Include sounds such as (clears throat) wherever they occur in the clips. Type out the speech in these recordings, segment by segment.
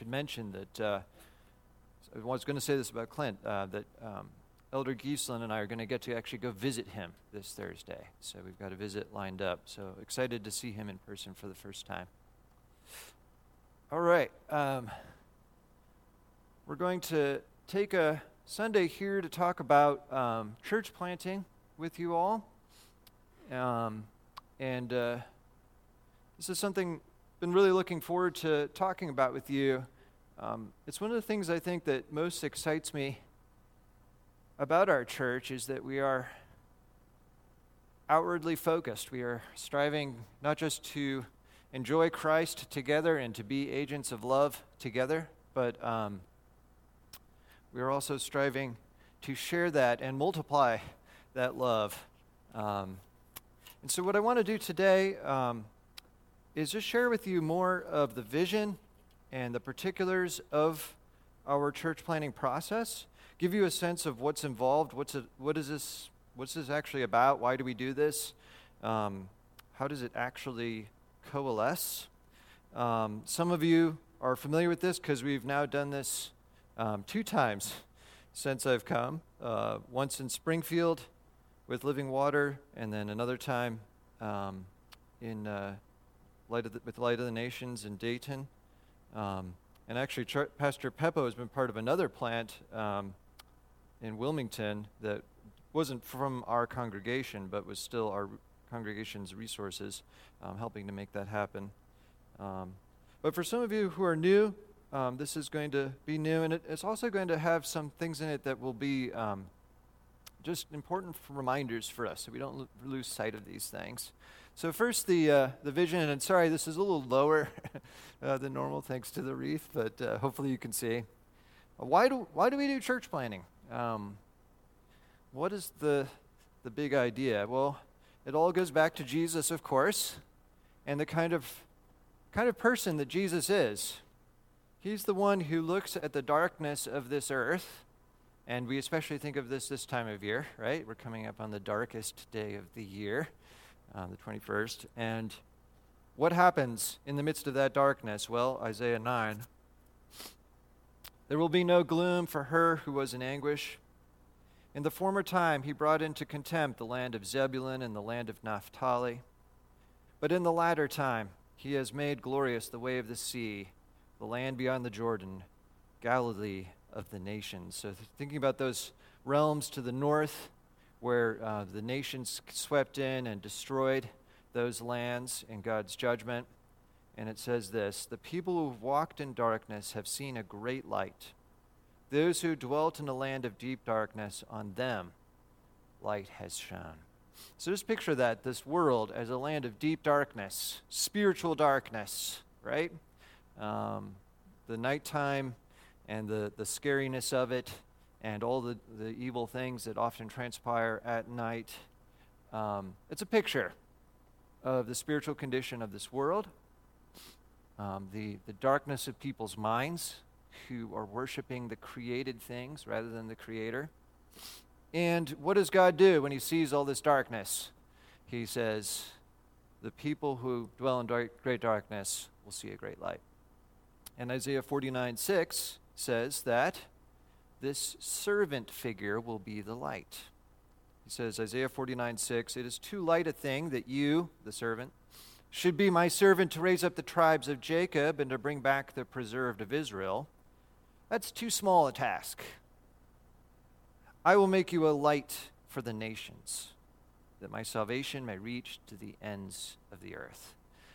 should mention that uh, I was going to say this about Clint uh, that um, Elder Giesland and I are going to get to actually go visit him this Thursday. So we've got a visit lined up. So excited to see him in person for the first time. All right. Um, we're going to take a Sunday here to talk about um, church planting with you all. Um, and uh, this is something been really looking forward to talking about with you. Um, it's one of the things I think that most excites me about our church is that we are outwardly focused. We are striving not just to enjoy Christ together and to be agents of love together, but um, we are also striving to share that and multiply that love. Um, and so, what I want to do today um, is just share with you more of the vision and the particulars of our church planting process, give you a sense of what's involved, what's it, what is this, what's this actually about, why do we do this, um, how does it actually coalesce. Um, some of you are familiar with this because we've now done this um, two times (laughs) since I've come. Uh, once in Springfield with Living Water, and then another time um, in uh, Light the, with Light of the Nations in Dayton. Um, and actually, Char- Pastor Peppo has been part of another plant um, in Wilmington that wasn't from our congregation, but was still our congregation's resources, um, helping to make that happen. Um, but for some of you who are new, um, this is going to be new, and it, it's also going to have some things in it that will be um, just important reminders for us so we don't lo- lose sight of these things. So, first, the, uh, the vision, and sorry, this is a little lower (laughs) uh, than normal thanks to the wreath, but uh, hopefully you can see. Why do, why do we do church planting? Um, what is the, the big idea? Well, it all goes back to Jesus, of course, and the kind of, kind of person that Jesus is. He's the one who looks at the darkness of this earth, and we especially think of this this time of year, right? We're coming up on the darkest day of the year, uh, the 21st. And what happens in the midst of that darkness? Well, Isaiah 9. There will be no gloom for her who was in anguish. In the former time, he brought into contempt the land of Zebulun and the land of Naphtali. But in the latter time, he has made glorious the way of the sea the land beyond the Jordan, Galilee of the nations. So, thinking about those realms to the north where uh, the nations swept in and destroyed those lands in God's judgment. And it says this The people who've walked in darkness have seen a great light. Those who dwelt in a land of deep darkness, on them light has shone. So just picture that this world as a land of deep darkness, spiritual darkness, right? um, the nighttime and the, the scariness of it and all the, the evil things that often transpire at night. Um, it's a picture of the spiritual condition of this world, um, the, the darkness of people's minds who are worshiping the created things rather than the Creator. And what does God do when He sees all this darkness? He says, The people who dwell in dark, great darkness will see a great light. And Isaiah 49 6 says that this servant figure will be the light. He says, Isaiah 49 6, It is too light a thing that you, the servant, should be my servant to raise up the tribes of Jacob and to bring back the preserved of Israel. That's too small a task. I will make you a light for the nations, that my salvation may reach to the ends of the earth.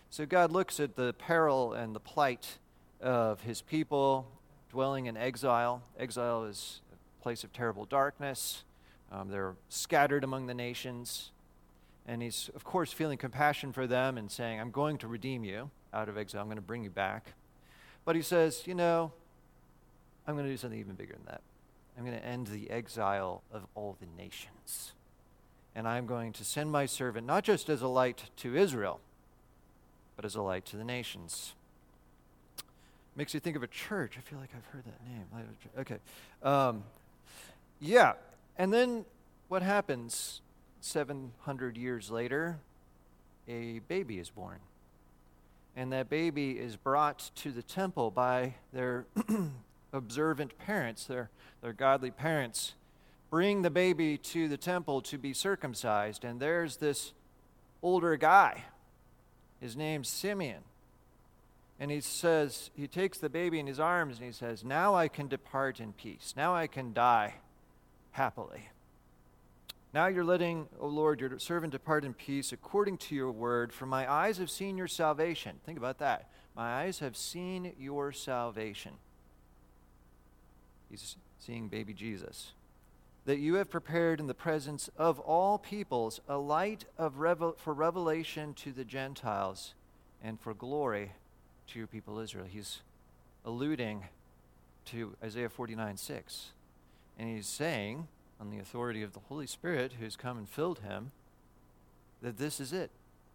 So God looks at the peril and the plight of his people dwelling in exile. Exile is a place of terrible darkness. Um, they're scattered among the nations. And he's, of course, feeling compassion for them and saying, I'm going to redeem you out of exile. I'm going to bring you back. But he says, You know, I'm going to do something even bigger than that. I'm going to end the exile of all the nations. And I'm going to send my servant not just as a light to Israel, but as a light to the nations. Makes you think of a church. I feel like I've heard that name. Okay. Um, yeah. And then what happens 700 years later? A baby is born. and that baby is brought to the temple by their (clears throat) observant parents, their, their godly parents. Bring the baby to the temple to be circumcised, and there's this older guy. His name's Simeon. And he says, he takes the baby in his arms and he says, Now I can depart in peace. Now I can die happily. Now you're letting, O Lord, your servant depart in peace according to your word, for my eyes have seen your salvation. Think about that. My eyes have seen your salvation. He's seeing baby Jesus. That you have prepared in the presence of all peoples a light of revel- for revelation to the Gentiles and for glory to your people Israel. He's alluding to Isaiah 49 6. And he's saying, on the authority of the Holy Spirit who's come and filled him, that this is it.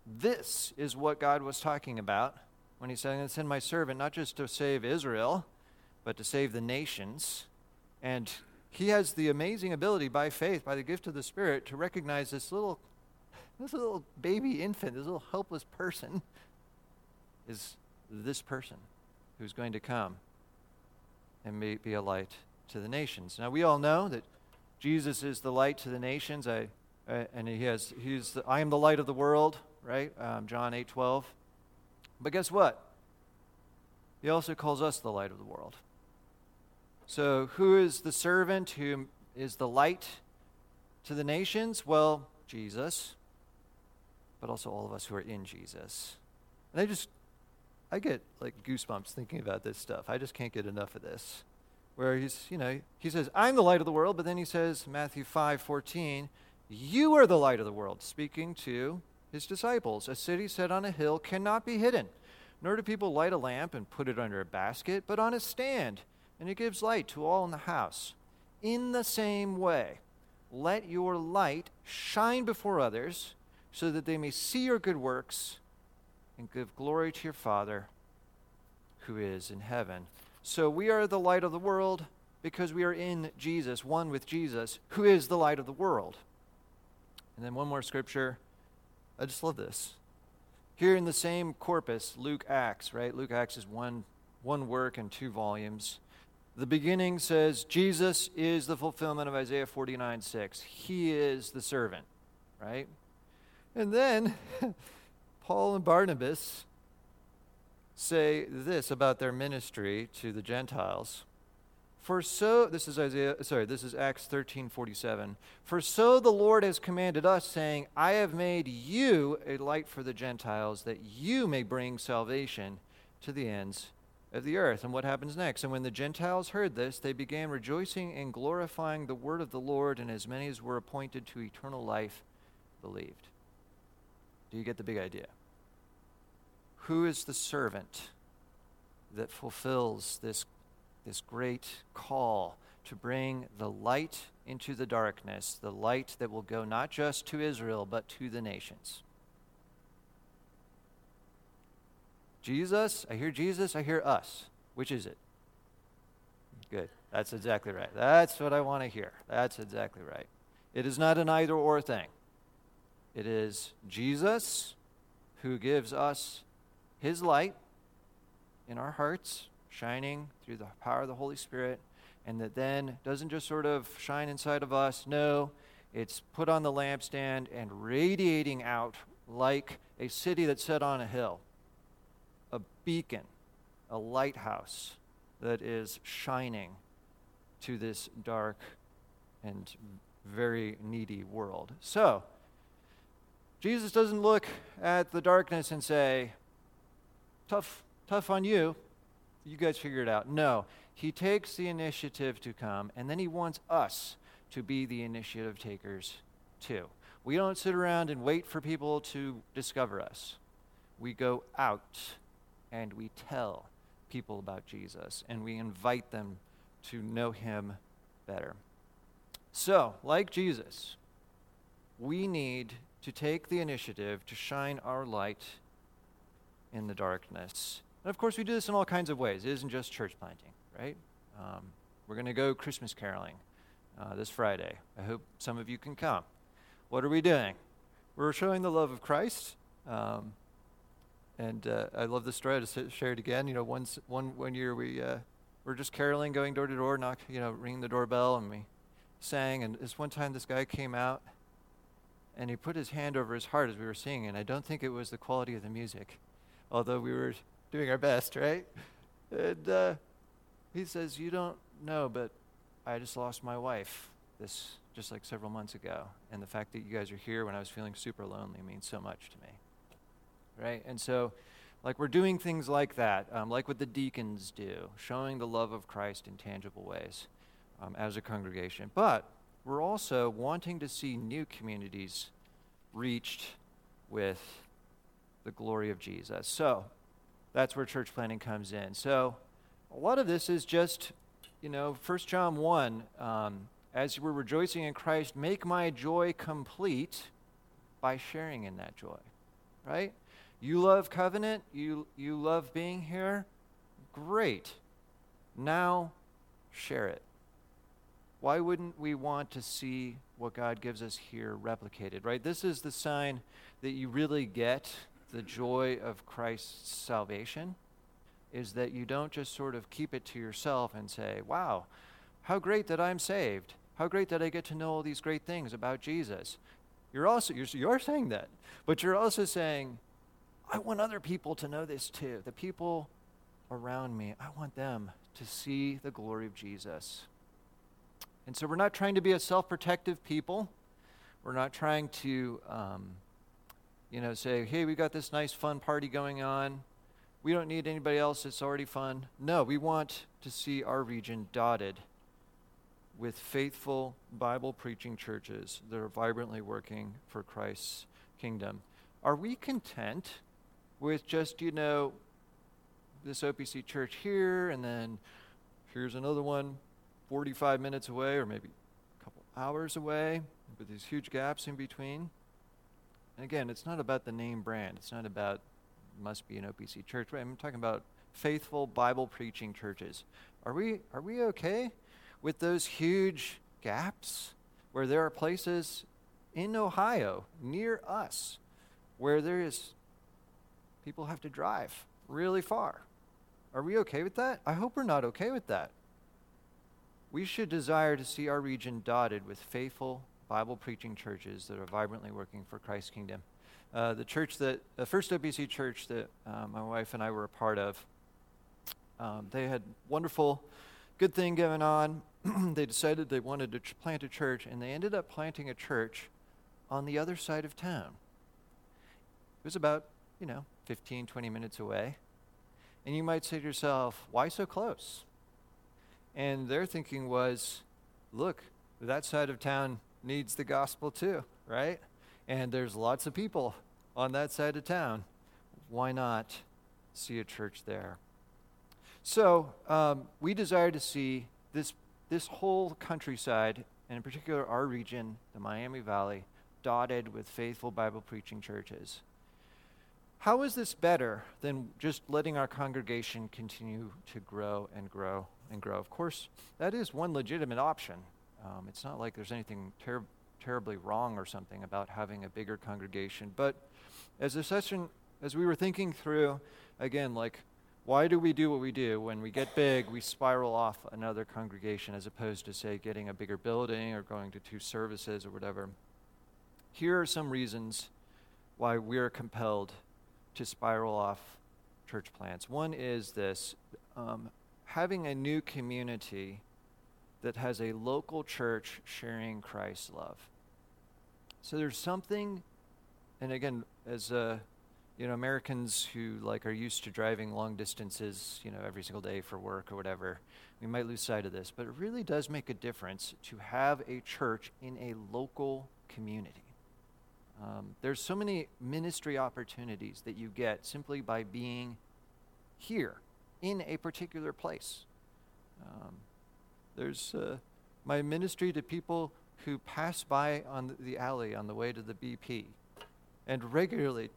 This is what God was talking about when he said, I'm going to send my servant not just to save Israel, but to save the nations. And he has the amazing ability by faith, by the gift of the Spirit, to recognize this little, this little baby infant, this little helpless person, is this person who's going to come and may be a light to the nations. Now, we all know that Jesus is the light to the nations. I, and he has, he's the, I am the light of the world, right? Um, John 8 12. But guess what? He also calls us the light of the world. So, who is the servant who is the light to the nations? Well, Jesus, but also all of us who are in Jesus. And I just, I get like goosebumps thinking about this stuff. I just can't get enough of this where he's, you know, he says, I'm the light of the world, but then he says, Matthew 5 14, you are the light of the world, speaking to his disciples. A city set on a hill cannot be hidden, nor do people light a lamp and put it under a basket, but on a stand, and it gives light to all in the house. In the same way, let your light shine before others, so that they may see your good works and give glory to your Father who is in heaven. So we are the light of the world because we are in Jesus, one with Jesus, who is the light of the world. And then one more scripture. I just love this. Here in the same corpus, Luke Acts, right? Luke Acts is one, one work in two volumes. The beginning says, Jesus is the fulfillment of Isaiah 49 6. He is the servant, right? And then (laughs) Paul and Barnabas say this about their ministry to the Gentiles. For so this is Isaiah sorry, this is Acts 13:47. For so the Lord has commanded us saying, I have made you a light for the Gentiles that you may bring salvation to the ends of the earth. And what happens next? And when the Gentiles heard this, they began rejoicing and glorifying the word of the Lord, and as many as were appointed to eternal life believed. Do you get the big idea? Who is the servant that fulfills this, this great call to bring the light into the darkness, the light that will go not just to Israel, but to the nations? Jesus, I hear Jesus, I hear us. Which is it? Good. That's exactly right. That's what I want to hear. That's exactly right. It is not an either or thing. It is Jesus who gives us his light in our hearts, shining through the power of the Holy Spirit, and that then doesn't just sort of shine inside of us. No, it's put on the lampstand and radiating out like a city that's set on a hill, a beacon, a lighthouse that is shining to this dark and very needy world. So, Jesus doesn't look at the darkness and say, tough, tough on you. You guys figure it out. No, he takes the initiative to come, and then he wants us to be the initiative takers too. We don't sit around and wait for people to discover us. We go out and we tell people about Jesus and we invite them to know him better. So, like Jesus, we need to take the initiative to shine our light in the darkness. And of course, we do this in all kinds of ways. It isn't just church planting, right? Um, we're going to go Christmas caroling uh, this Friday. I hope some of you can come. What are we doing? We're showing the love of Christ. Um, and uh, I love the story. I just share it again. You know, once, one, one year we uh, were just caroling, going door to door, knock, you know, ringing the doorbell, and we sang. And this one time, this guy came out, and he put his hand over his heart as we were singing. And I don't think it was the quality of the music, although we were doing our best, right? And uh, he says, "You don't know, but I just lost my wife this just like several months ago, and the fact that you guys are here when I was feeling super lonely means so much to me." right? And so, like, we're doing things like that, um, like what the deacons do, showing the love of Christ in tangible ways um, as a congregation. But we're also wanting to see new communities reached with the glory of Jesus. So, that's where church planting comes in. So, a lot of this is just, you know, 1 John 1, um, as we're rejoicing in Christ, make my joy complete by sharing in that joy, right? You love covenant? You, you love being here? Great. Now, share it. Why wouldn't we want to see what God gives us here replicated, right? This is the sign that you really get the joy of Christ's salvation, is that you don't just sort of keep it to yourself and say, wow, how great that I'm saved. How great that I get to know all these great things about Jesus. You're also, you're, you're saying that, but you're also saying, I want other people to know this too. The people around me, I want them to see the glory of Jesus. And so we're not trying to be a self protective people. We're not trying to, um, you know, say, hey, we got this nice fun party going on. We don't need anybody else. It's already fun. No, we want to see our region dotted with faithful Bible preaching churches that are vibrantly working for Christ's kingdom. Are we content with just, you know, this OPC church here, and then here's another one 45 minutes away, or maybe a couple hours away, with these huge gaps in between. And again, it's not about the name brand. It's not about must be an OPC church. I'm talking about faithful Bible preaching churches. Are we are we okay with those huge gaps where there are places in Ohio near us where there is people have to drive really far. Are we okay with that? I hope we're not okay with that. We should desire to see our region dotted with faithful Bible preaching churches that are vibrantly working for Christ's kingdom. Uh, the church that, the first OPC church that uh, my wife and I were a part of, um, they had wonderful, good thing going on. (clears throat) they decided they wanted to ch- plant a church, and they ended up planting a church on the other side of town. It was about, you know, 15, 20 minutes away. And you might say to yourself, why so close? And their thinking was, look, that side of town needs the gospel too, right? And there's lots of people on that side of town. Why not see a church there? So um, we desire to see this, this whole countryside, and in particular our region, the Miami Valley, dotted with faithful Bible preaching churches. How is this better than just letting our congregation continue to grow and grow and grow? Of course, that is one legitimate option. Um, it's not like there's anything ter- terribly wrong or something about having a bigger congregation. But as a session, as we were thinking through, again, like, why do we do what we do? When we get big, we spiral off another congregation as opposed to, say, getting a bigger building or going to two services or whatever. Here are some reasons why we're compelled to spiral off church plants. One is this um, having a new community that has a local church sharing Christ's love. So there's something, and again, as uh, you know, Americans who like are used to driving long distances, you know, every single day for work or whatever, we might lose sight of this. But it really does make a difference to have a church in a local community. Um, there's so many ministry opportunities that you get simply by being here in a particular place. Um, there's uh, my ministry to people who pass by on the alley on the way to the BP, and regularly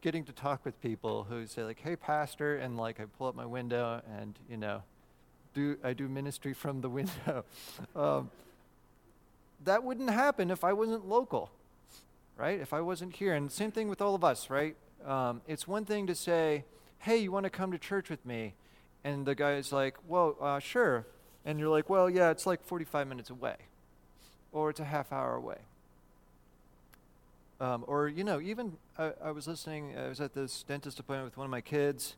getting to talk with people who say like, "Hey, pastor," and like I pull up my window and you know, do I do ministry from the (laughs) window? um, that wouldn't happen if I wasn't local right? If I wasn't here, and same thing with all of us, right? Um, it's one thing to say, hey, you want to come to church with me? And the guy's like, well, uh, sure. And you're like, well, yeah, it's like 45 minutes away, or it's a half hour away. Um, or, you know, even I, I was listening, I was at this dentist appointment with one of my kids,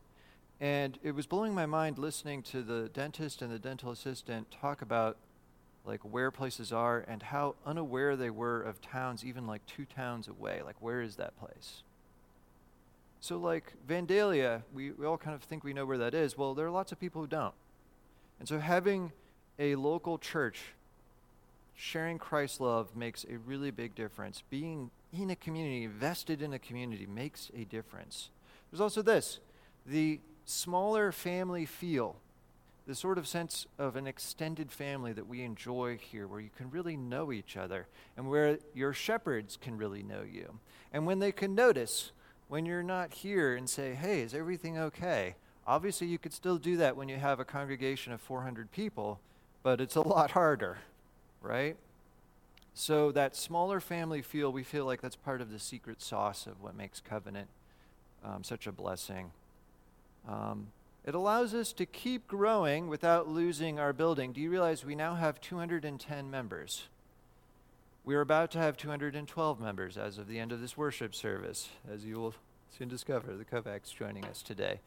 and it was blowing my mind listening to the dentist and the dental assistant talk about like where places are and how unaware they were of towns even like two towns away. Like where is that place? So like Vandalia, we, we all kind of think we know where that is. Well, there are lots of people who don't. And so having a local church sharing Christ's love makes a really big difference. Being in a community, invested in a community, makes a difference. There's also this the smaller family feel, the sort of sense of an extended family that we enjoy here, where you can really know each other and where your shepherds can really know you. And when they can notice when you're not here and say, hey, is everything okay? Obviously, you could still do that when you have a congregation of 400 people, but it's a (laughs) lot harder, right? So, that smaller family feel, we feel like that's part of the secret sauce of what makes covenant um, such a blessing. Um, it allows us to keep growing without losing our building. Do you realize we now have 210 members? We are about to have 212 members as of the end of this worship service, as you will soon discover. The Kovacs joining us today.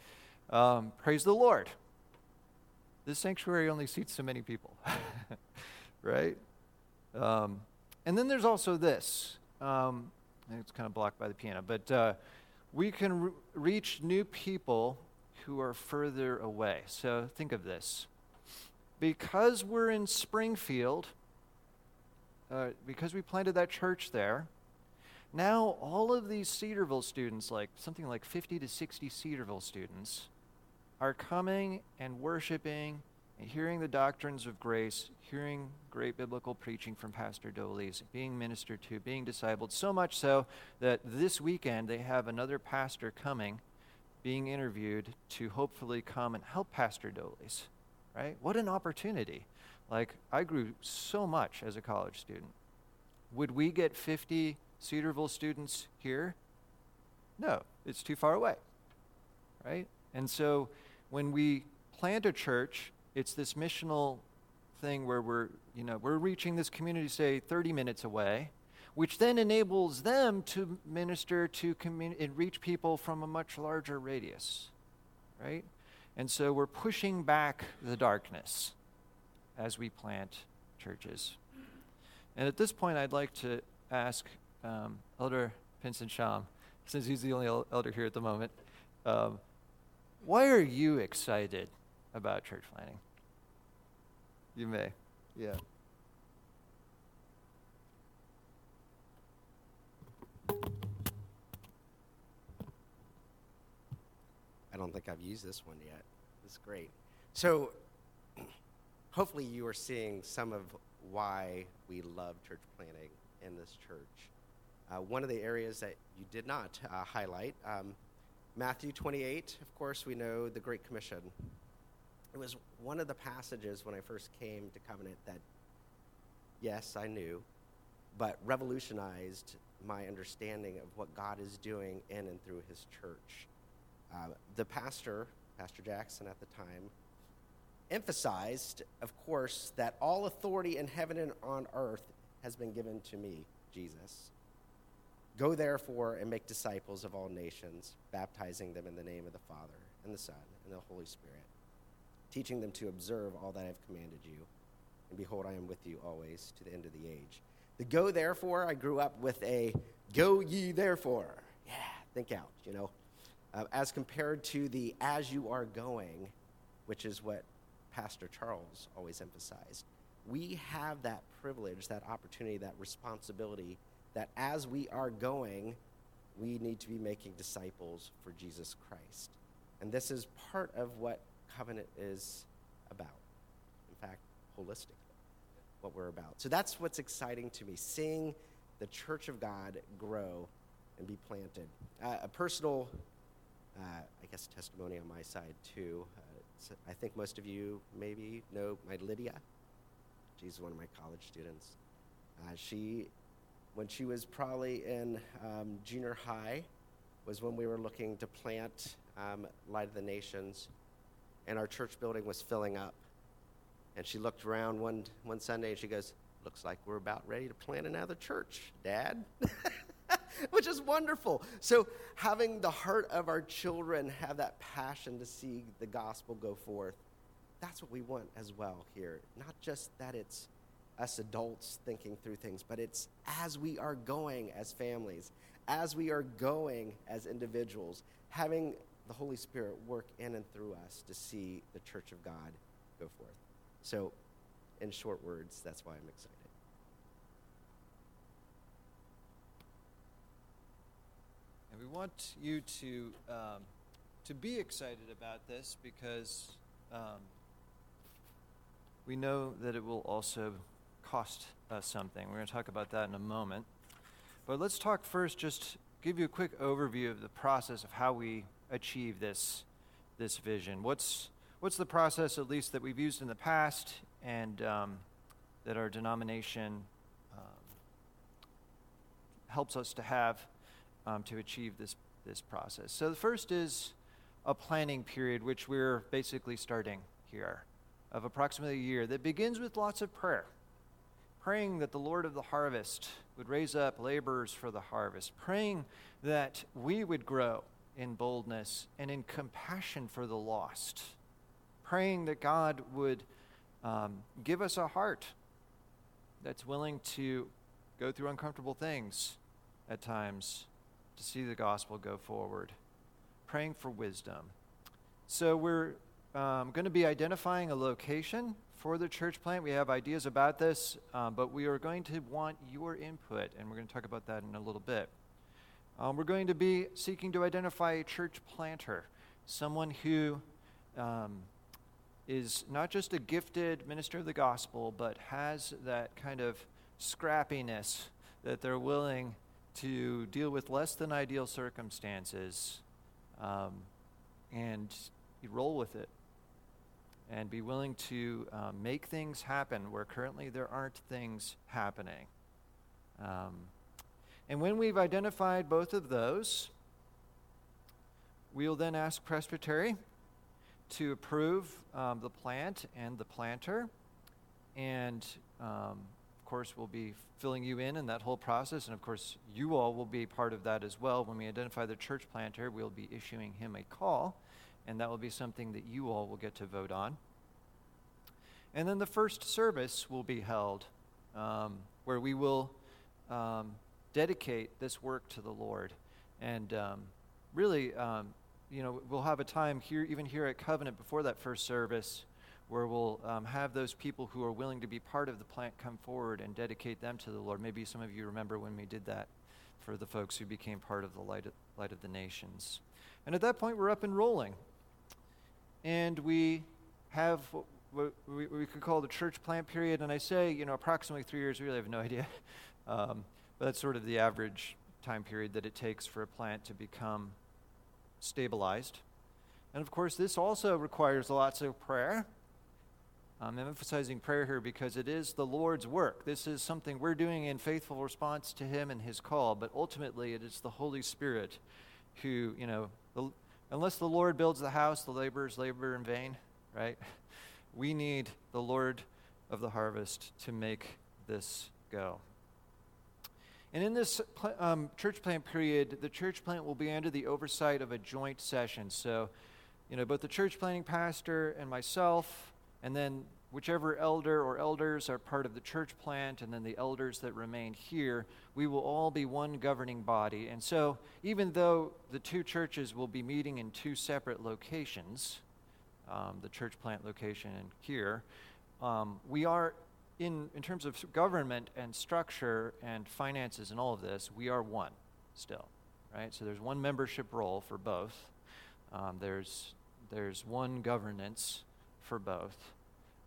Um, praise the Lord. This sanctuary only seats so many people, (laughs) right? Um, and then there's also this. Um, it's kind of blocked by the piano, but uh, we can re- reach new people who are further away. So think of this. Because we're in Springfield, uh, because we planted that church there, now all of these Cedarville students, like something like 50 to 60 Cedarville students, are coming and worshiping and hearing the doctrines of grace, hearing great biblical preaching from Pastor Dole's, being ministered to, being discipled, so much so that this weekend they have another pastor coming, being interviewed to hopefully come and help Pastor Dole's. Right? What an opportunity. Like, I grew so much as a college student. Would we get 50 Cedarville students here? No, it's too far away. Right? And so when we plant a church it's this missional thing where we're, you know, we're reaching this community, say, 30 minutes away, which then enables them to minister to and reach people from a much larger radius, right? And so we're pushing back the darkness as we plant churches. And at this point, I'd like to ask um, Elder Pinson Sham, since he's the only elder here at the moment, um, why are you excited about church planting? You may. Yeah. I don't think I've used this one yet. It's great. So, (clears throat) hopefully, you are seeing some of why we love church planting in this church. Uh, one of the areas that you did not uh, highlight, um, Matthew 28, of course, we know the Great Commission it was one of the passages when I first came to Covenant that, yes, I knew, but revolutionized my understanding of what God is doing in and through his church. Uh, the pastor, Pastor Jackson at the time, emphasized, of course, that all authority in heaven and on earth has been given to me, Jesus. Go therefore and make disciples of all nations, baptizing them in the name of the Father and the Son and the Holy Spirit teaching them to observe all that I have commanded you. And behold, I am with you always to the end of the age. The go therefore, I grew up with a go ye therefore. Yeah, think out, you know. Uh, as compared to the as you are going, which is what Pastor Charles always emphasized. We have that privilege, that opportunity, that responsibility that as we are going, we need to be making disciples for Jesus Christ. And this is part of what covenant is about. In fact, holistically, what we're about. So that's what's exciting to me, seeing the church of God grow and be planted. Uh, a personal, uh, I guess, testimony on my side, too. Uh, I think most of you maybe know my Lydia. She's one of my college students. Uh, she, when she was probably in um, junior high, was when we were looking to plant um, Light of the Nations, and our church building was filling up. And she looked around one, one Sunday and she goes, Looks like we're about ready to plant another church, Dad. (laughs) Which is wonderful. So, having the heart of our children have that passion to see the gospel go forth, that's what we want as well here. Not just that it's us adults thinking through things, but it's as we are going as families, as we are going as individuals, having the Holy Spirit work in and through us to see the church of God go forth. So, in short words, that's why I'm excited. And we want you to um, to be excited about this because um, we know that it will also cost us something. We're going to talk about that in a moment. But let's talk first, just give you a quick overview of the process of how we achieve this, this vision. What's, what's the process, at least, that we've used in the past and um, that our denomination um, helps us to have um, to achieve this, this process? So the first is a planning period, which we're basically starting here, of approximately a year, that begins with lots of prayer praying that the Lord of the harvest would raise up laborers for the harvest, praying that we would grow in boldness and in compassion for the lost, praying that God would um, give us a heart that's willing to go through uncomfortable things at times to see the gospel go forward, praying for wisdom. So we're um, going to be identifying a location for the church plant. We have ideas about this, um, but we are going to want your input, and we're going to talk about that in a little bit. Um, we're going to be seeking to identify a church planter, someone who um, is not just a gifted minister of the gospel, but has that kind of scrappiness that they're willing to deal with less than ideal circumstances um, and roll with it and be willing to um, make things happen where currently there aren't things happening. Um, and when we've identified both of those, we'll then ask Presbytery to approve um, the plant and the planter. And um, of course, we'll be filling you in in that whole process. And of course, you all will be part of that as well. When we identify the church planter, we'll be issuing him a call and that will be something that you all will get to vote on. And then the first service will be held um, where we will um, dedicate this work to the Lord. And um, really, um, you know, we'll have a time here, even here at Covenant, before that first service, where we'll um, have those people who are willing to be part of the plant come forward and dedicate them to the Lord. Maybe some of you remember when we did that for the folks who became part of the Light of, Light of the Nations. And at that point, we're up and rolling and we have what we, we could call the church plant period. And I say, you know, approximately three years, we really have no idea. (laughs) Um, but that's sort of the average time period that it takes for a plant to become stabilized. And of course, this also requires lots of prayer. I'm emphasizing prayer here because it is the Lord's work. This is something we're doing in faithful response to Him and His call, but ultimately it is the Holy Spirit who, you know, the, Unless the Lord builds the house, the laborers labor in vain, right? We need the Lord of the harvest to make this go. And in this um, church plant period, the church plant will be under the oversight of a joint session. So, you know, both the church planting pastor and myself, and then whichever elder or elders are part of the church plant, and then the elders that remain here, we will all be one governing body. And so, even though the two churches will be meeting in two separate locations, um, the church plant location and here, um, we are, in, in terms of government and structure and finances and all of this, we are one still, right? So, there's one membership roll for both, um, there's, there's one governance for both.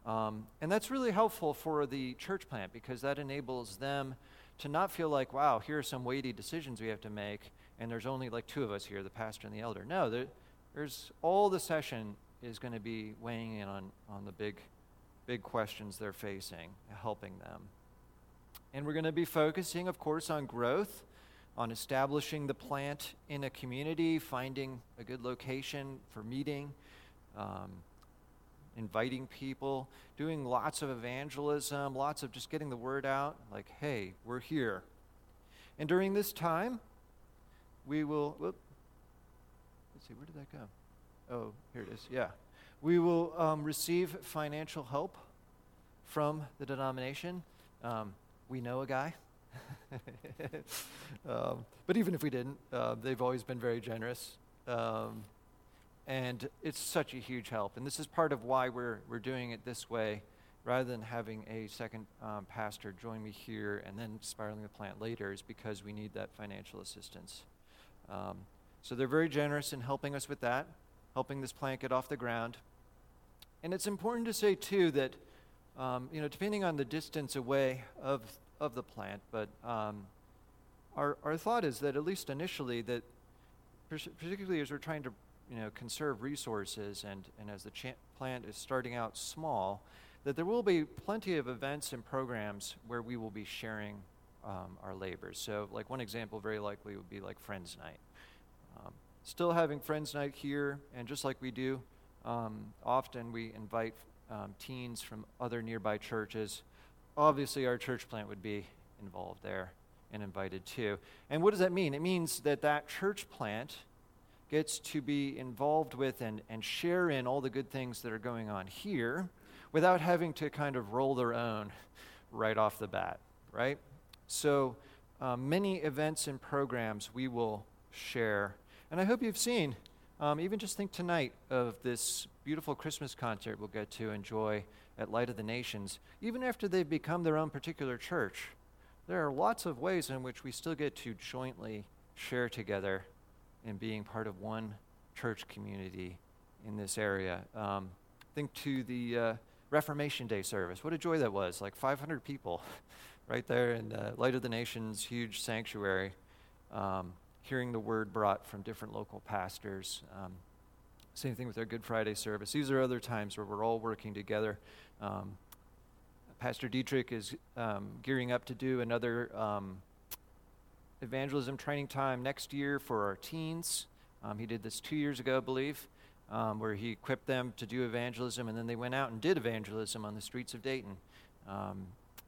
Um, and that's really helpful for the church plant because that enables them to not feel like, wow, here are some weighty decisions we have to make, and there's only like two of us here, the pastor and the elder. No, there, there's all the session is going to be weighing in on, on the big, big questions they're facing, helping them. And we're going to be focusing, of course, on growth. on establishing the plant in a community, finding a good location for meeting, um, inviting people, doing lots of evangelism, lots of just getting the word out like, hey, we're here. And during this time, we will, whoop, let's see, where did that go? Oh, here it is. Yeah. We will um, receive financial help from the denomination. Um, we know a guy. (laughs) um, but even if we didn't, uh, they've always been very generous. Um, and it's such a huge help. And this is part of why we're, we're doing it this way rather than having a second um, pastor join me here and then spiraling the plant later, is because we need that financial assistance. Um, so they're very generous in helping us with that, helping this plant get off the ground. And it's important to say, too, that, um, you know, depending on the distance away of, of the plant, but um, our, our thought is that at least initially, that particularly as we're trying to you know, conserve resources and, and as the plant is starting out small, that there will be plenty of events and programs where we will be sharing um, our labors. So, like one example, very likely would be like Friends Night. Um, still having Friends Night here, and just like we do, um, often we invite um, teens from other nearby churches. Obviously, our church plant would be involved there and invited too. And what does that mean? It means that that church plant gets to be involved with and, and share in all the good things that are going on here without having to kind of roll their own right off the bat, right? So, um, many events and programs we will share. And I hope you've seen, um, even just think tonight of this beautiful Christmas concert we'll get to enjoy at Light of the Nations, even after they've become their own particular church. There are lots of ways in which we still get to jointly share together and being part of one church community in this area. Um, think to the uh, Reformation Day service. What a joy that was! Like 500 people, (laughs) right there in the Light of the Nations, huge sanctuary, um, hearing the word brought from different local pastors. Um, same thing with our Good Friday service. These are other times where we're all working together. Um, Pastor Dietrich is um, gearing up to do another um, evangelism training time next year for our teens. Um, he did this two years ago, I believe, um, where he equipped them to do evangelism, and then they went out and did evangelism on the streets of Dayton. Um,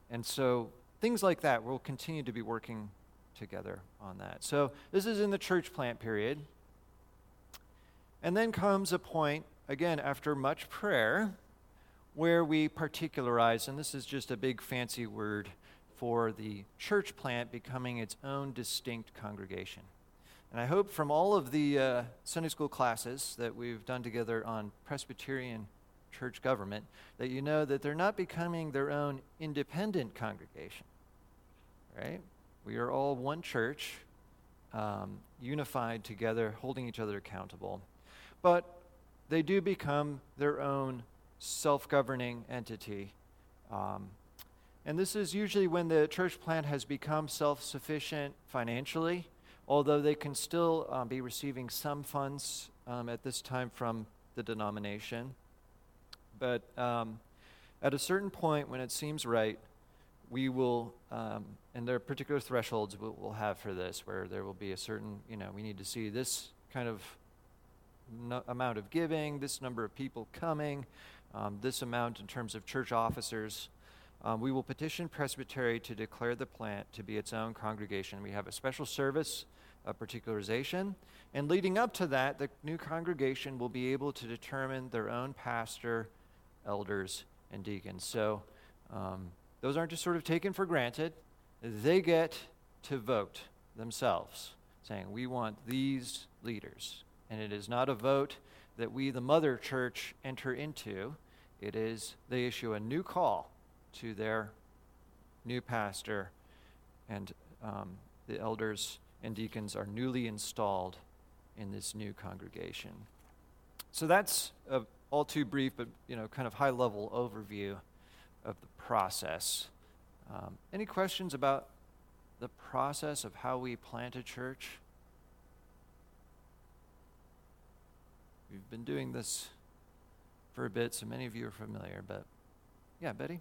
and so things like that, we'll continue to be working together on that. So this is in the church plant period. And then comes a point, again, after much prayer, where we particularize, and this is just a big fancy word for the church plant becoming its own distinct congregation. And I hope from all of the uh, Sunday school classes that we've done together on Presbyterian church government that you know that they're not becoming their own independent congregation, right? We are all one church, um, unified together, holding each other accountable. But they do become their own self governing entity. Um, and this is usually when the church plant has become self sufficient financially, although they can still um, be receiving some funds um, at this time from the denomination. But um, at a certain point, when it seems right, we will, um, and there are particular thresholds we'll, have for this, where there will be a certain, you know, we need to see this kind of no amount of giving, this number of people coming, um, this amount in terms of church officers um, we will petition Presbytery to declare the plant to be its own congregation. We have a special service of particularization. And leading up to that, the new congregation will be able to determine their own pastor, elders, and deacons. So um, those aren't just sort of taken for granted. They get to vote themselves, saying, We want these leaders. And it is not a vote that we, the mother church, enter into. It is, they issue a new call to their new pastor, and um, the elders and deacons are newly installed in this new congregation. So that's a all too brief, but you know, kind of high level overview of the process. Um, any questions about the process of how we plant a church? We've been doing this for a bit, so many of you are familiar, but yeah, Betty?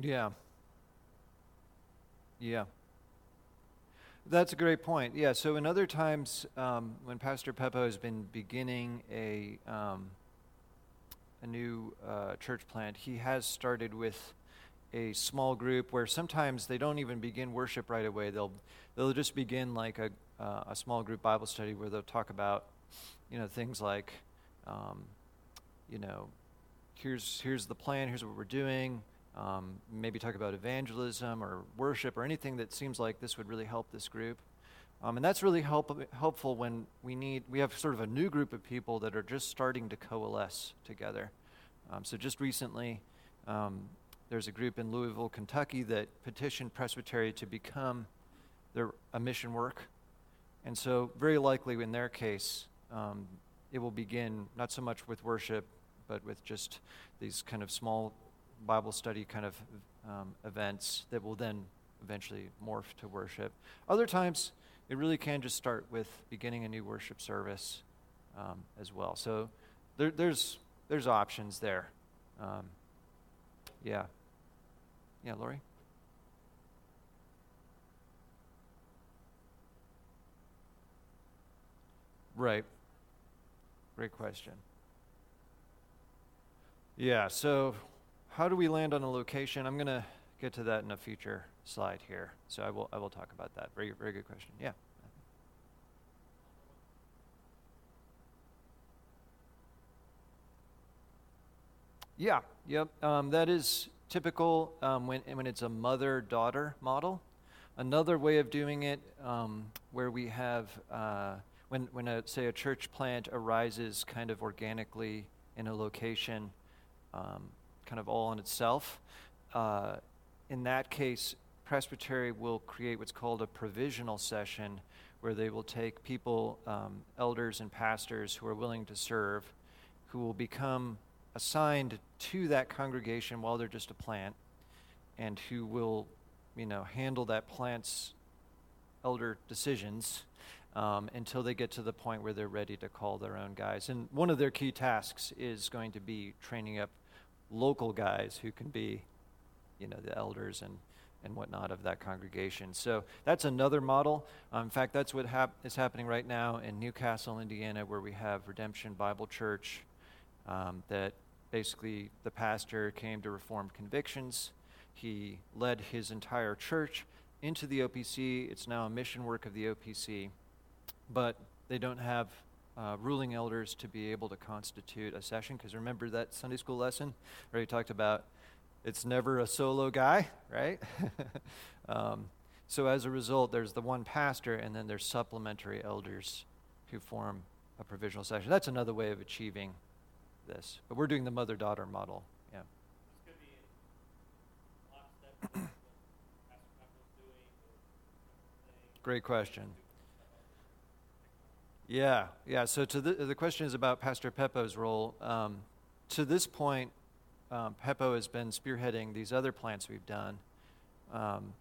Yeah. Yeah. That's a great point. Yeah. So in other times, um, when Pastor Peppo has been beginning a um, a new uh, church plant, he has started with a small group where sometimes they don't even begin worship right away. They'll they'll just begin like a uh, a small group Bible study where they'll talk about you know things like um, you know here's here's the plan, here's what we're doing. Um, maybe talk about evangelism or worship or anything that seems like this would really help this group. Um, and that's really help, helpful when we need, we have sort of a new group of people that are just starting to coalesce together. Um, so just recently, um, there's a group in Louisville, Kentucky that petitioned Presbytery to become their, a mission work. And so, very likely in their case, um, it will begin not so much with worship, but with just these kind of small Bible study kind of um, events that will then eventually morph to worship. Other times, it really can just start with beginning a new worship service um, as well. So there, there's there's options there. Um, yeah. Yeah, Lori? Right. Great question. Yeah, so how do we land on a location? I'm going to get to that in a future slide here. So I will, I will talk about that. Very, very good question. Yeah. Yeah, yep. Um, that is typical um, when, when it's a mother daughter model. Another way of doing it, um, where we have, uh, when, when a, say a church plant arises kind of organically in a location, um, kind of all on itself, uh, in that case, Presbytery will create what's called a provisional session where they will take people, um, elders and pastors who are willing to serve, who will become assigned to that congregation while they're just a plant and who will, you know, handle that plant's elder decisions um, until they get to the point where they're ready to call their own guys. And one of their key tasks is going to be training up local guys who can be, you know, the elders and, and whatnot of that congregation. So that's another model. Um, in fact, that's what hap- is happening right now in New Castle, Indiana, where we have Redemption Bible Church um, that basically the pastor came to Reformed convictions. He led his entire church into the OPC. It's now a mission work of the OPC, but they don't have uh, ruling elders to be able to constitute a session. Because remember that Sunday school lesson where he talked about it's never a solo guy, right? (laughs) um, so as a result, there's the one pastor, and then there's supplementary elders who form a provisional session. That's another way of achieving this. But we're doing the mother daughter model. Yeah. Great question. Yeah, yeah. So to the, the question is about Pastor Peppo's role. Um, to this point, um, Peppo has been spearheading these other plants we've done. Um,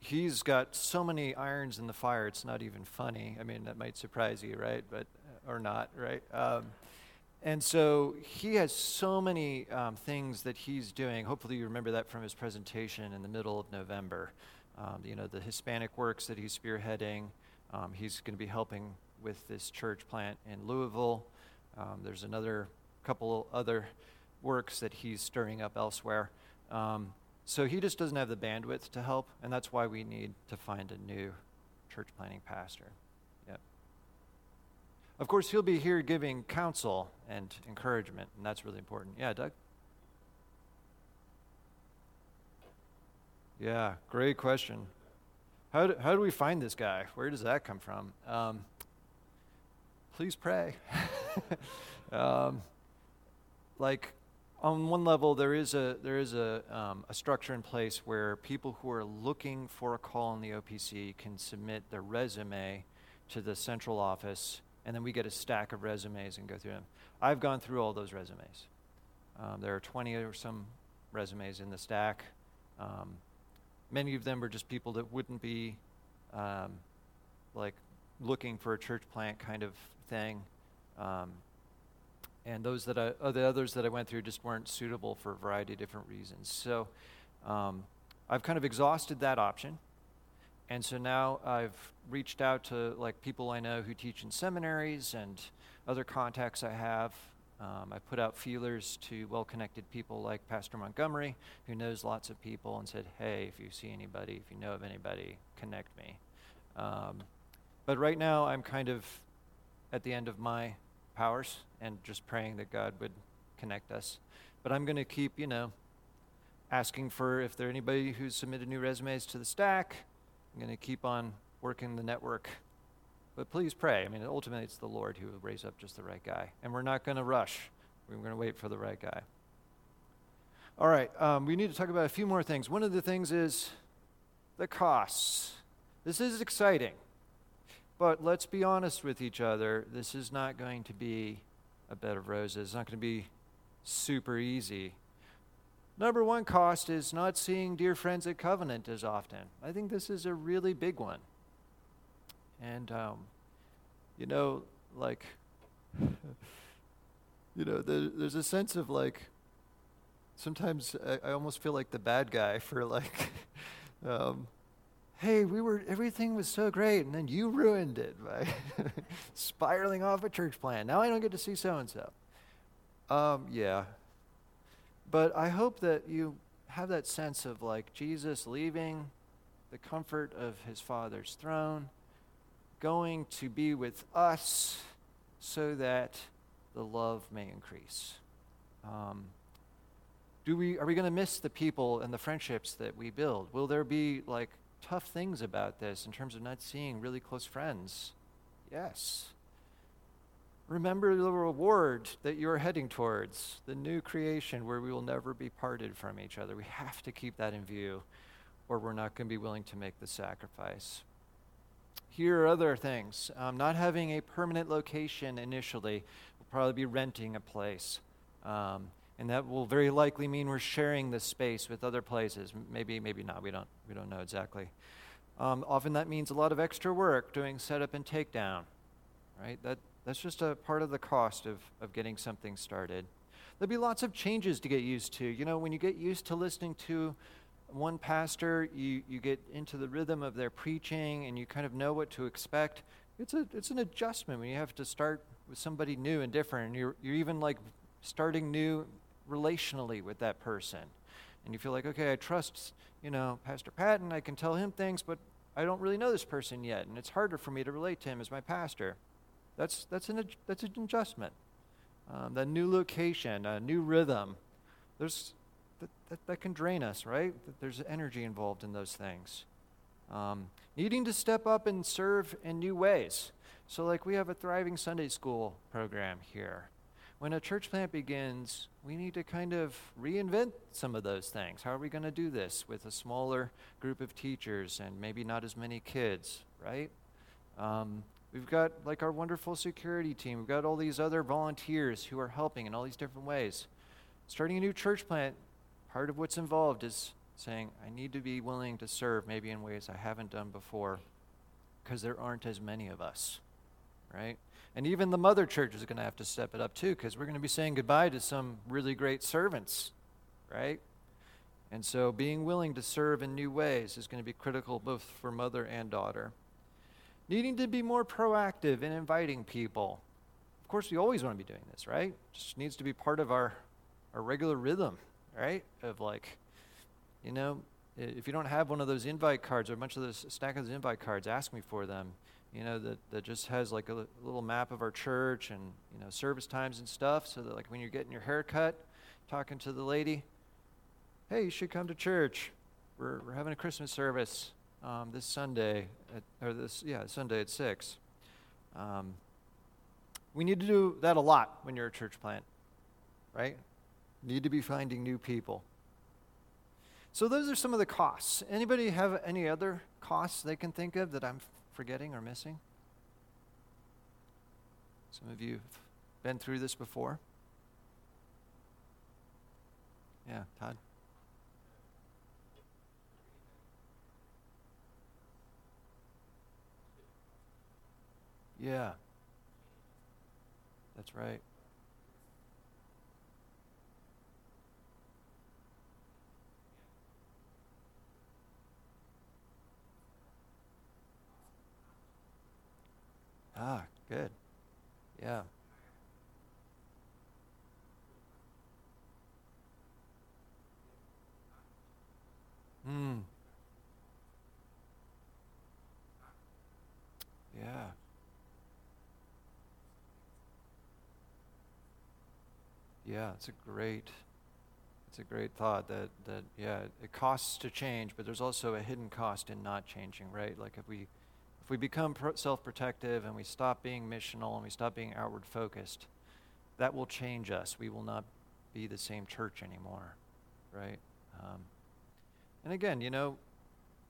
he's got so many irons in the fire, it's not even funny. I mean, that might surprise you, right? But, or not, right? Um, and so he has so many um, things that he's doing. Hopefully, you remember that from his presentation in the middle of November. Um, you know, the Hispanic works that he's spearheading. He's going to be helping with this church plant in Louisville. Um, there's another couple other works that he's stirring up elsewhere. Um, so he just doesn't have the bandwidth to help, and that's why we need to find a new church planting pastor. Yep. Of course, he'll be here giving counsel and encouragement, and that's really important. Yeah, Doug? Yeah, great question. How do, how do we find this guy? Where does that come from? Um, please pray. (laughs) um, like, on one level, there is a there is a, um, a structure in place where people who are looking for a call in the OPC can submit their resume to the central office, and then we get a stack of resumes and go through them. I've gone through all those resumes. Um, there are 20 or some resumes in the stack. Um, many of them are just people that wouldn't be um, like looking for a church plant kind of thing. Um, and those that I, uh, the others that I went through just weren't suitable for a variety of different reasons. So Um, I've kind of exhausted that option. And so now I've reached out to like people I know who teach in seminaries and other contacts I have. Um, I put out feelers to well-connected people like Pastor Montgomery, who knows lots of people, and said, "Hey, if you see anybody, if you know of anybody, connect me." Um, but right now, I'm kind of at the end of my powers and just praying that God would connect us. But I'm going to keep, you know, asking for if there anybody who's submitted new resumes to the stack. I'm going to keep on working the network. But please pray. I mean, ultimately, it's the Lord who will raise up just the right guy. And we're not going to rush, we're going to wait for the right guy. All right, um, we need to talk about a few more things. One of the things is the costs. This is exciting. But let's be honest with each other. This is not going to be a bed of roses. It's not going to be super easy. Number one cost is not seeing dear friends at Covenant as often. I think this is a really big one. And, um, you know, like, (laughs) you know, the, there's a sense of like, sometimes I, I, almost feel like the bad guy for like, (laughs) um, hey, we were, everything was so great, and then you ruined it by (laughs) spiraling off a church plant. Now I don't get to see so and so. Yeah, but I hope that you have that sense of like Jesus leaving the comfort of his Father's throne, going to be with us so that the love may increase. Um, do we, are we going to miss the people and the friendships that we build? Will there be like tough things about this in terms of not seeing really close friends? Yes. Remember the reward that you're heading towards, the new creation where we will never be parted from each other. We have to keep that in view, or we're not going to be willing to make the sacrifice. Here are other things. Um, not having a permanent location initially, we'll probably be renting a place. Um, and that will very likely mean we're sharing the space with other places. Maybe, maybe not. We don't, we don't know exactly. Um, often that means a lot of extra work doing setup and takedown, right? That, that's just a part of the cost of, of getting something started. There'll be lots of changes to get used to. You know, when you get used to listening to one pastor, you, you get into the rhythm of their preaching and you kind of know what to expect. It's, a, it's an adjustment when you have to start with somebody new and different. And you're, you're even like starting new relationally with that person. And you feel like, okay, I trust, you know, Pastor Patton. I can tell him things, but I don't really know this person yet. And it's harder for me to relate to him as my pastor. That's, that's, an, that's an adjustment. Um, the new location, a new rhythm. There's, that, that, that, can drain us, right? There's energy involved in those things. Um, needing to step up and serve in new ways. So, like, we have a thriving Sunday school program here. When a church plant begins, we need to kind of reinvent some of those things. How are we going to do this with a smaller group of teachers and maybe not as many kids, right? Um, We've got like our wonderful security team. We've got all these other volunteers who are helping in all these different ways. Starting a new church plant, part of what's involved is saying, I need to be willing to serve maybe in ways I haven't done before because there aren't as many of us, right? And even the mother church is going to have to step it up too because we're going to be saying goodbye to some really great servants, right? And so being willing to serve in new ways is going to be critical both for mother and daughter needing to be more proactive in inviting people. Of course, we always want to be doing this, right? Just needs to be part of our, our regular rhythm, right? Of like, you know, if you don't have one of those invite cards or a bunch of those stack of those invite cards, ask me for them. You know, that, that just has like a, little map of our church and, you know, service times and stuff so that like when you're getting your hair cut, talking to the lady, hey, you should come to church. We're, we're having a Christmas service um, this Sunday, at, or this, yeah, Sunday at 6. Um, we need to do that a lot when you're a church plant, right? Need to be finding new people. So those are some of the costs. Anybody have any other costs they can think of that I'm forgetting or missing? Some of you have been through this before. Yeah, Todd. Yeah. That's right. Ah, good. Yeah. Hmm. Yeah. Yeah, it's a great it's a great thought that that yeah, it costs to change, but there's also a hidden cost in not changing, right? Like if we if we become self-protective and we stop being missional and we stop being outward focused, that will change us. We will not be the same church anymore, right? Um, and again, you know,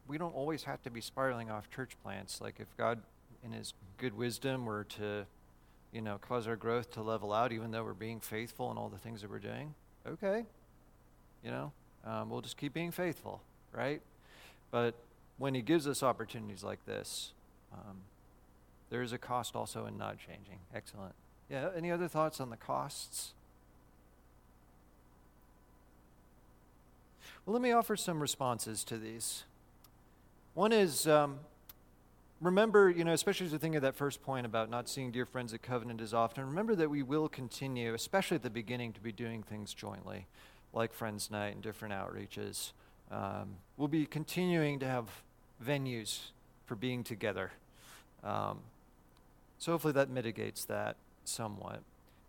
we don't always have to be spiraling off church plants. Like if God, in His good wisdom, were to, you know, cause our growth to level out, even though we're being faithful in all the things that we're doing, okay, you know, um, we'll just keep being faithful, right? But when He gives us opportunities like this, um, there is a cost also in not changing. Excellent. Yeah, any other thoughts on the costs? Well, let me offer some responses to these. One is um, remember, you know, especially as we think of that first point about not seeing dear friends at covenant as often, remember that we will continue, especially at the beginning, to be doing things jointly, like Friends Night and different outreaches. Um, we'll be continuing to have venues for being together. Um, so hopefully that mitigates that somewhat.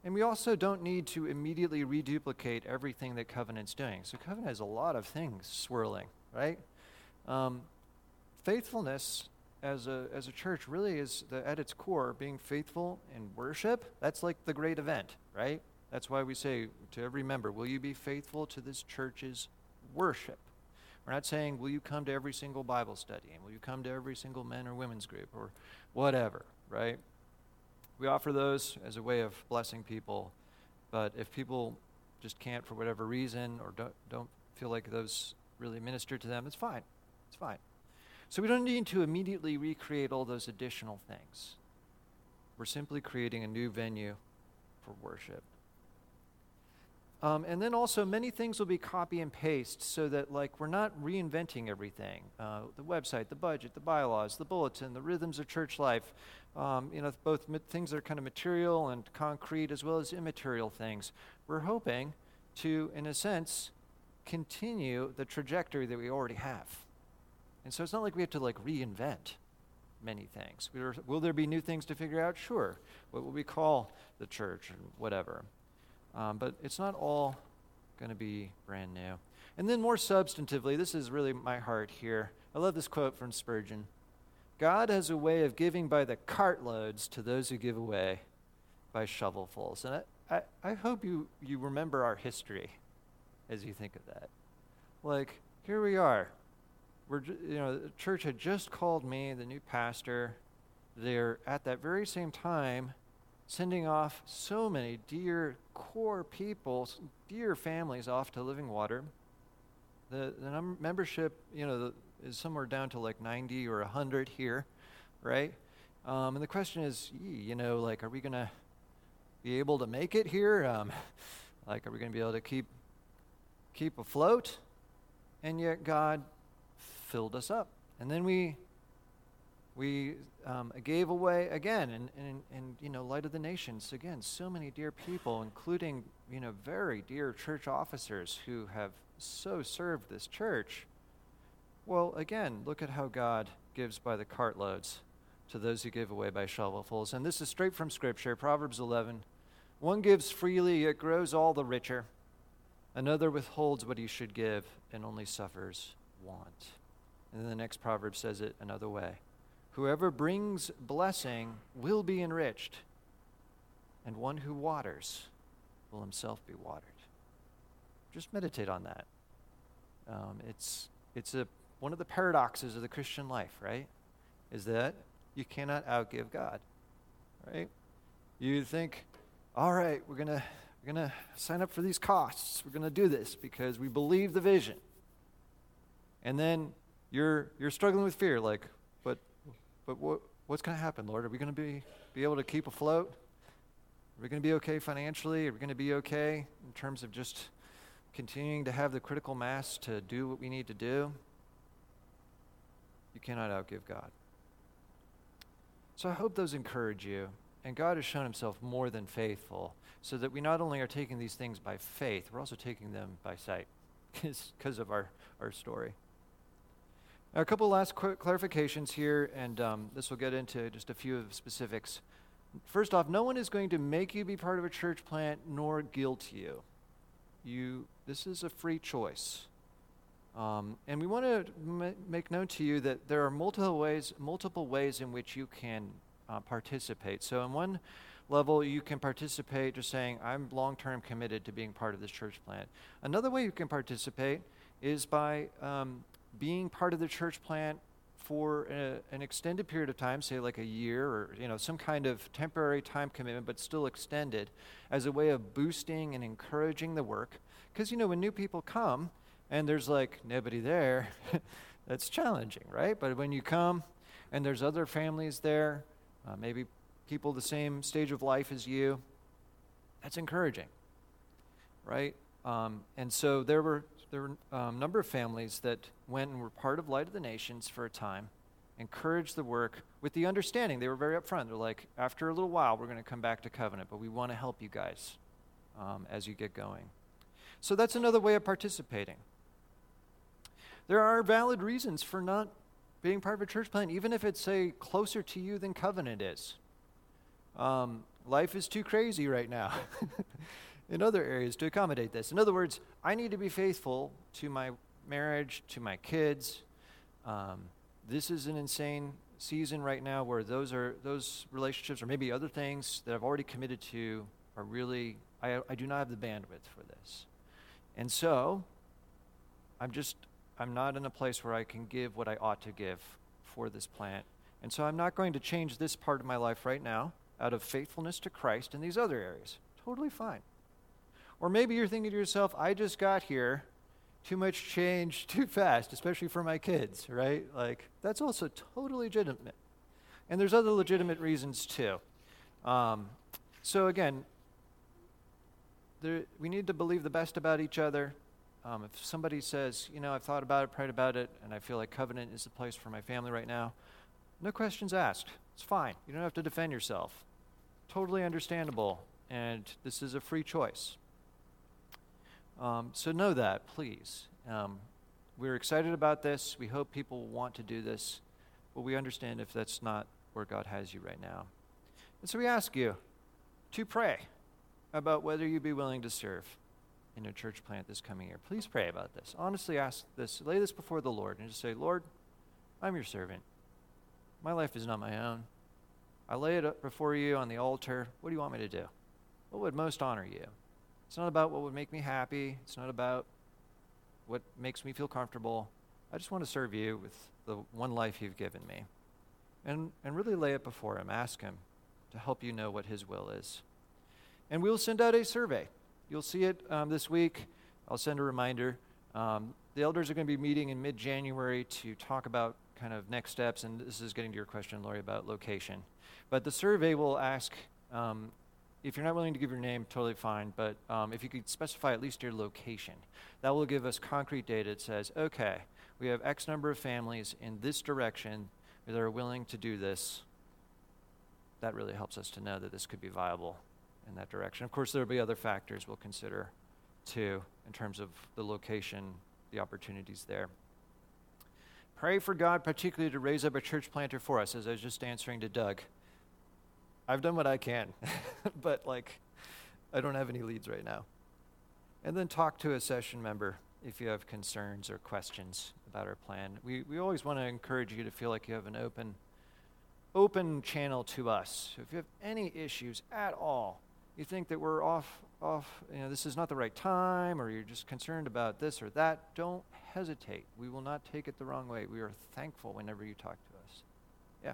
And we also don't need to immediately reduplicate everything that Covenant's doing. So Covenant has a lot of things swirling, right? Um, faithfulness as a, as a church really is the, at its core being faithful in worship. That's like the great event, right? That's why we say to every member, Will you be faithful to this church's worship? We're not saying, will you come to every single Bible study and will you come to every single men or women's group or whatever, right? We offer those as a way of blessing people, but if people just can't for whatever reason or don't, don't feel like those really minister to them, it's fine. It's fine. So we don't need to immediately recreate all those additional things. We're simply creating a new venue for worship. Um, and then also, many things will be copy and paste so that, like, we're not reinventing everything uh, the website, the budget, the bylaws, the bulletin, the rhythms of church life. Um, you know, both ma- things that are kind of material and concrete as well as immaterial things. We're hoping to, in a sense, continue the trajectory that we already have. And so it's not like we have to, like, reinvent many things. Will there be new things to figure out? Sure. What will we call the church and whatever? Um, but it's not all going to be brand new. And then, more substantively, this is really my heart here. I love this quote from Spurgeon God has a way of giving by the cartloads to those who give away by shovelfuls. And I, I, I hope you, you remember our history as you think of that. Like, here we are. We're, you know, the church had just called me, the new pastor. They're at that very same time sending off so many dear core people, dear families off to living water. The, the num- membership, you know, the, is somewhere down to like 90 or 100 here, right? Um, and the question is, you know, like, are we going to be able to make it here? Um, (laughs) like, are we going to be able to keep keep afloat? And yet, God filled us up, and then we we um, gave away again and, and, and you know light of the nations. Again so many dear people including you know very dear church officers who have so served this church. Well again look at how god gives by the cartloads to those who give away by shovelfuls. And this is straight from scripture proverbs 11 one gives freely it grows all the richer. Another withholds what he should give and only suffers want. And then the next proverb says it another way Whoever brings blessing will be enriched, and one who waters will himself be watered. Just meditate on that. Um, it's it's a, one of the paradoxes of the Christian life, right? Is that you cannot outgive God, right? You think, all right, we're gonna we're gonna sign up for these costs. We're gonna do this because we believe the vision. And then you're you're struggling with fear, like, but what, what's going to happen, Lord? Are we going to be, be able to keep afloat? Are we going to be okay financially? Are we going to be okay in terms of just continuing to have the critical mass to do what we need to do? You cannot outgive God. So I hope those encourage you. And God has shown himself more than faithful, so that we not only are taking these things by faith, we're also taking them by sight (laughs) because of our, our story. A couple last clarifications here, and um, this will get into just a few of the specifics. First off, no one is going to make you be part of a church plant nor guilt you. You, this is a free choice. Um, and we want to m- make known to you that there are multiple ways, multiple ways in which you can uh, participate. So, in one level, you can participate just saying, I'm long term committed to being part of this church plant. Another way you can participate is by um, being part of the church plant for a, an extended period of time, say like a year or you know some kind of temporary time commitment, but still extended, as a way of boosting and encouraging the work. Because you know when new people come and there's like nobody there, (laughs) that's challenging, right? But when you come and there's other families there, uh, maybe people the same stage of life as you, that's encouraging, right? Um, and so there were there were a um, number of families that went and were part of Light of the Nations for a time, encouraged the work with the understanding. They were very upfront. They're like, after a little while, we're going to come back to covenant, but we want to help you guys um, as you get going. So that's another way of participating. There are valid reasons for not being part of a church plant, even if it's, say, closer to you than covenant is. Um, life is too crazy right now (laughs) in other areas to accommodate this. In other words, I need to be faithful to my marriage, to my kids. Um, this is an insane season right now where those are those relationships or maybe other things that I've already committed to are really I, I do not have the bandwidth for this. And so I'm just I'm not in a place where I can give what I ought to give for this plant. And so I'm not going to change this part of my life right now out of faithfulness to Christ in these other areas. Totally fine. Or maybe you're thinking to yourself, I just got here, too much change too fast, especially for my kids, right? Like, that's also totally legitimate. And there's other legitimate reasons too. Um, so, again, there, we need to believe the best about each other. Um, if somebody says, you know, I've thought about it, prayed about it, and I feel like covenant is the place for my family right now, no questions asked. It's fine. You don't have to defend yourself. Totally understandable. And this is a free choice. Um, so know that, please. Um, we're excited about this. We hope people want to do this, but we understand if that's not where God has you right now. And so we ask you to pray about whether you'd be willing to serve in a church plant this coming year. Please pray about this. Honestly, ask this, lay this before the Lord, and just say, Lord, I'm your servant. My life is not my own. I lay it up before you on the altar. What do you want me to do? What would most honor you? It's not about what would make me happy. It's not about what makes me feel comfortable. I just want to serve you with the one life you've given me. And, and really lay it before Him. Ask Him to help you know what His will is. And we'll send out a survey. You'll see it um, this week. I'll send a reminder. Um, the elders are going to be meeting in mid January to talk about kind of next steps, and this is getting to your question, Lori, about location. But the survey will ask um, if you're not willing to give your name, totally fine, but um, if you could specify at least your location, that will give us concrete data that says, okay, we have X number of families in this direction that are willing to do this. That really helps us to know that this could be viable in that direction. Of course, there will be other factors we'll consider too in terms of the location, the opportunities there. Pray for God, particularly to raise up a church planter for us, as I was just answering to Doug. I've done what I can, (laughs) but like, I don't have any leads right now. And then talk to a session member if you have concerns or questions about our plan. We, we always want to encourage you to feel like you have an open, open channel to us. If you have any issues at all, you think that we're off, off, you know, this is not the right time, or you're just concerned about this or that, don't hesitate. We will not take it the wrong way. We are thankful whenever you talk to us. Yeah.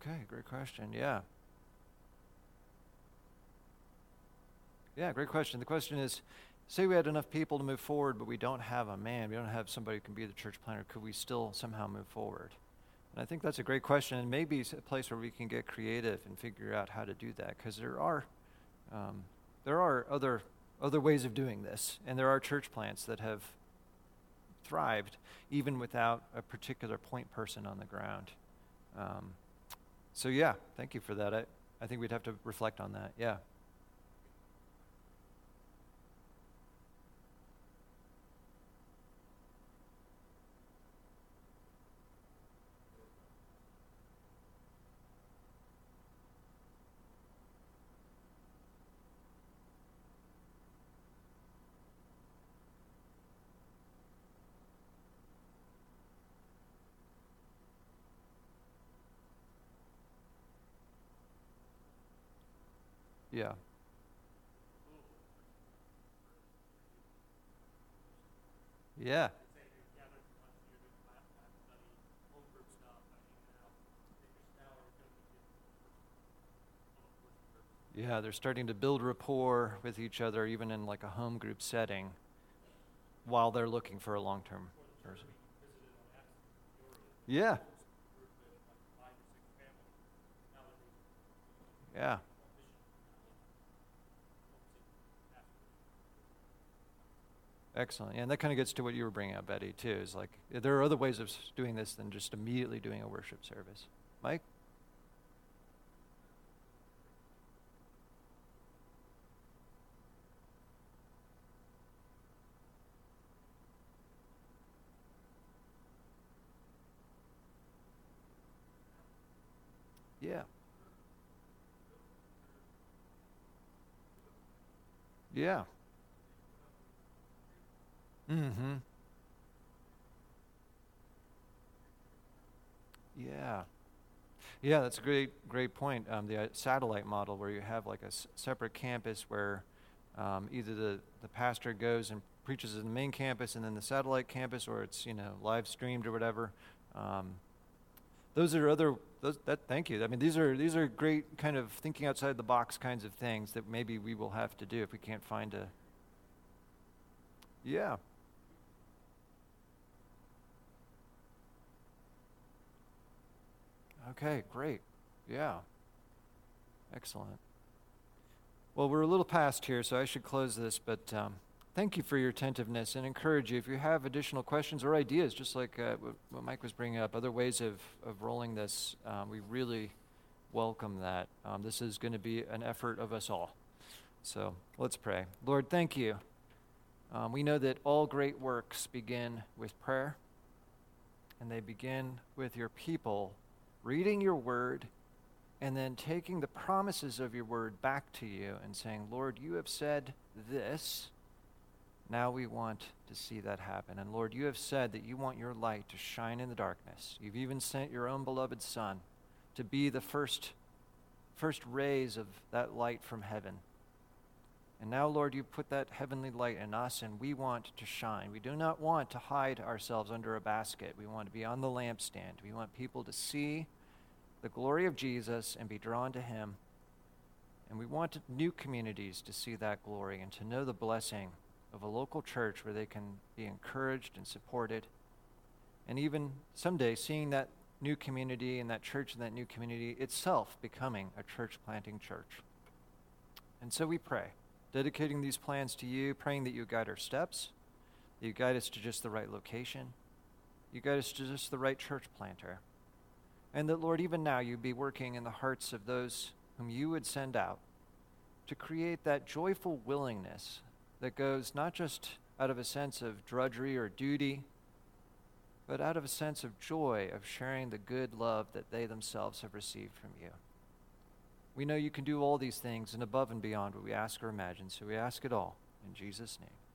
Okay, great question. Yeah. Yeah, great question. The question is say we had enough people to move forward, but we don't have a man, we don't have somebody who can be the church planter, could we still somehow move forward? And I think that's a great question, and maybe it's a place where we can get creative and figure out how to do that, because there are um, there are other other ways of doing this, and there are church plants that have thrived even without a particular point person on the ground. Um, so yeah, thank you for that. I, I think we'd have to reflect on that. Yeah. Yeah. Yeah. Yeah, they're starting to build rapport with each other, even in like a home group setting, while they're looking for a long term person. Yeah. Yeah. Excellent. Yeah, and that kind of gets to what you were bringing up, Betty, too. Is like there are other ways of doing this than just immediately doing a worship service. Mike? Yeah. Yeah. Mm-hmm. Yeah. Yeah, that's a great, great point. Um, the uh, satellite model, where you have like a s- separate campus where um, either the, the pastor goes and preaches in the main campus and then the satellite campus, or it's you know live streamed or whatever. Um, those are other. Those, that thank you. I mean, these are these are great kind of thinking outside the box kinds of things that maybe we will have to do if we can't find a. Yeah. Okay, great. Yeah. Excellent. Well, we're a little past here, so I should close this, but um, thank you for your attentiveness and encourage you. If you have additional questions or ideas, just like uh, what Mike was bringing up, other ways of, of rolling this, um, we really welcome that. Um, this is going to be an effort of us all. So let's pray. Lord, thank you. Um, we know that all great works begin with prayer, and they begin with your people reading your word, and then taking the promises of your word back to you and saying, Lord, you have said this. Now we want to see that happen. And Lord, you have said that you want your light to shine in the darkness. You've even sent your own beloved Son to be the first, first rays of that light from heaven. And now, Lord, you put that heavenly light in us, and we want to shine. We do not want to hide ourselves under a basket. We want to be on the lampstand. We want people to see the glory of Jesus and be drawn to him. And we want new communities to see that glory and to know the blessing of a local church where they can be encouraged and supported. And even someday seeing that new community and that church and that new community itself becoming a church planting church. And so we pray, dedicating these plans to you, praying that you guide our steps, that you guide us to just the right location, you guide us to just the right church planter. And that, Lord, even now you be working in the hearts of those whom you would send out to create that joyful willingness that goes not just out of a sense of drudgery or duty, but out of a sense of joy of sharing the good love that they themselves have received from you. We know you can do all these things and above and beyond what we ask or imagine, so we ask it all in Jesus' name.